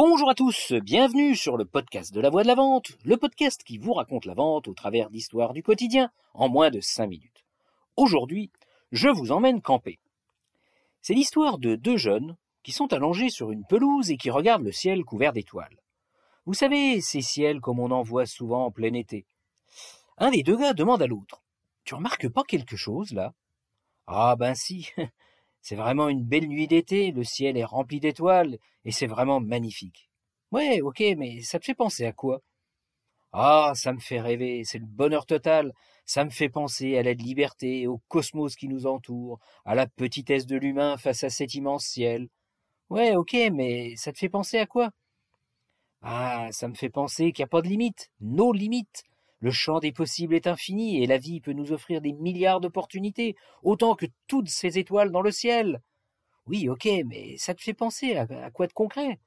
Bonjour à tous, bienvenue sur le podcast de la voix de la vente, le podcast qui vous raconte la vente au travers d'histoires du quotidien en moins de 5 minutes. Aujourd'hui, je vous emmène camper. C'est l'histoire de deux jeunes qui sont allongés sur une pelouse et qui regardent le ciel couvert d'étoiles. Vous savez, ces ciels comme on en voit souvent en plein été. Un des deux gars demande à l'autre Tu remarques pas quelque chose là? Ah ben si, c'est vraiment une belle nuit d'été, le ciel est rempli d'étoiles et c'est vraiment magnifique. Ouais, ok, mais ça te fait penser à quoi? Ah, ça me fait rêver, c'est le bonheur total. Ça me fait penser à la liberté, au cosmos qui nous entoure, à la petitesse de l'humain face à cet immense ciel. Ouais, ok, mais ça te fait penser à quoi? Ah, ça me fait penser qu'il n'y a pas de limite, nos limites. Le champ des possibles est infini et la vie peut nous offrir des milliards d'opportunités, autant que toutes ces étoiles dans le ciel. Oui, ok, mais ça te fait penser à, quoi de concret?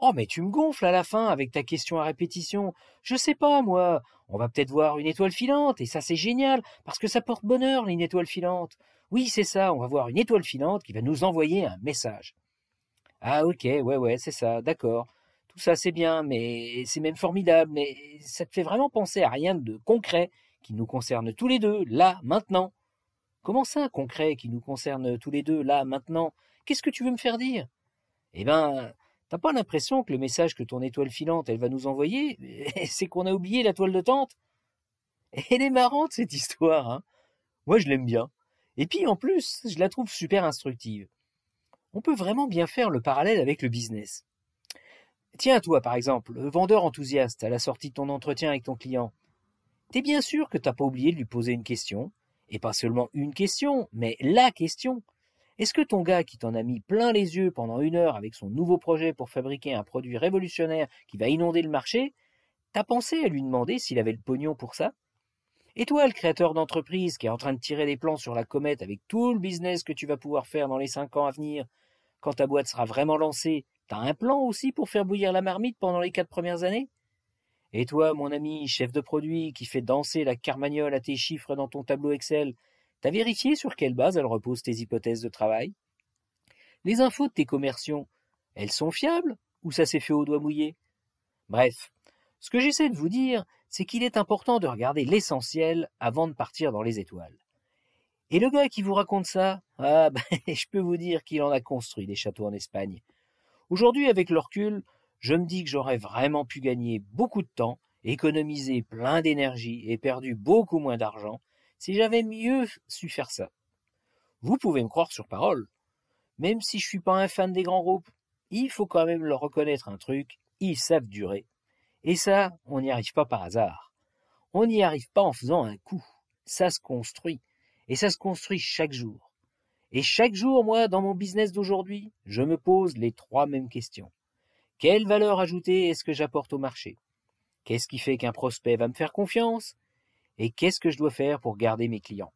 Oh, mais tu me gonfles à la fin avec ta question à répétition. Je sais pas, moi. On va peut-être voir une étoile filante, et ça c'est génial, parce que ça porte bonheur, une étoile filante. Oui, c'est ça, on va voir une étoile filante qui va nous envoyer un message. Ah, ok, ouais, ouais, c'est ça, d'accord. Ça c'est bien, mais c'est même formidable, mais ça te fait vraiment penser à rien de concret qui nous concerne tous les deux, là, maintenant. Comment ça, concret, qui nous concerne tous les deux, là, maintenant? Qu'est-ce que tu veux me faire dire? Eh ben, T'as pas l'impression que le message que ton étoile filante, elle va nous envoyer, c'est qu'on a oublié la toile de tente? Elle est marrante, cette histoire, hein Moi, je l'aime bien. Et puis, en plus, je la trouve super instructive. On peut vraiment bien faire le parallèle avec le business. Tiens, toi, par exemple, le vendeur enthousiaste à la sortie de ton entretien avec ton client. T'es bien sûr que t'as pas oublié de lui poser une question. Et pas seulement une question, mais la question. Est-ce que ton gars qui t'en a mis plein les yeux pendant une heure avec son nouveau projet pour fabriquer un produit révolutionnaire qui va inonder le marché, t'as pensé à lui demander s'il avait le pognon pour ça? Et toi, le créateur d'entreprise qui est en train de tirer des plans sur la comète avec tout le business que tu vas pouvoir faire dans les cinq ans à venir, quand ta boîte sera vraiment lancée, t'as un plan aussi pour faire bouillir la marmite pendant les quatre premières années? Et toi, mon ami, chef de produit qui fait danser la carmagnole à tes chiffres dans ton tableau Excel, T'as vérifié sur quelle base elles reposent tes hypothèses de travail? Les infos de tes commerciaux, elles sont fiables ou ça s'est fait au doigt mouillé? Bref, ce que j'essaie de vous dire, c'est qu'il est important de regarder l'essentiel avant de partir dans les étoiles. Et le gars qui vous raconte ça, ah ben, je peux vous dire qu'il en a construit des châteaux en Espagne. Aujourd'hui, avec le je me dis que j'aurais vraiment pu gagner beaucoup de temps, économiser plein d'énergie et perdu beaucoup moins d'argent si j'avais mieux su faire ça. Vous pouvez me croire sur parole. Même si je suis pas un fan des grands groupes, il faut quand même leur reconnaître un truc, ils savent durer. Et ça, on n'y arrive pas par hasard. On n'y arrive pas en faisant un coup. Ça se construit. Et ça se construit chaque jour. Et chaque jour, moi, dans mon business d'aujourd'hui, je me pose les trois mêmes questions. Quelle valeur ajoutée est-ce que j'apporte au marché? Qu'est-ce qui fait qu'un prospect va me faire confiance? Et qu'est-ce que je dois faire pour garder mes clients?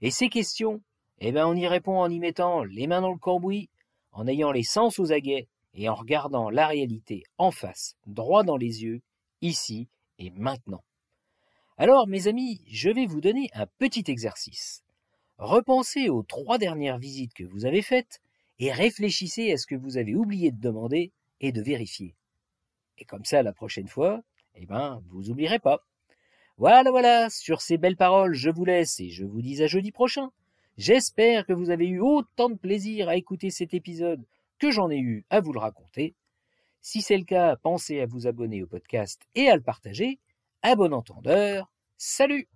Et ces questions, eh ben on y répond en y mettant les mains dans le cambouis, en ayant les sens aux aguets et en regardant la réalité en face, droit dans les yeux, ici et maintenant. Alors, mes amis, je vais vous donner un petit exercice. Repensez aux trois dernières visites que vous avez faites et réfléchissez à ce que vous avez oublié de demander et de vérifier. Et comme ça, la prochaine fois, eh ben, vous oublierez pas. Voilà, voilà, sur ces belles paroles, je vous laisse et je vous dis à jeudi prochain. J'espère que vous avez eu autant de plaisir à écouter cet épisode que j'en ai eu à vous le raconter. Si c'est le cas, pensez à vous abonner au podcast et à le partager. À bon entendeur, salut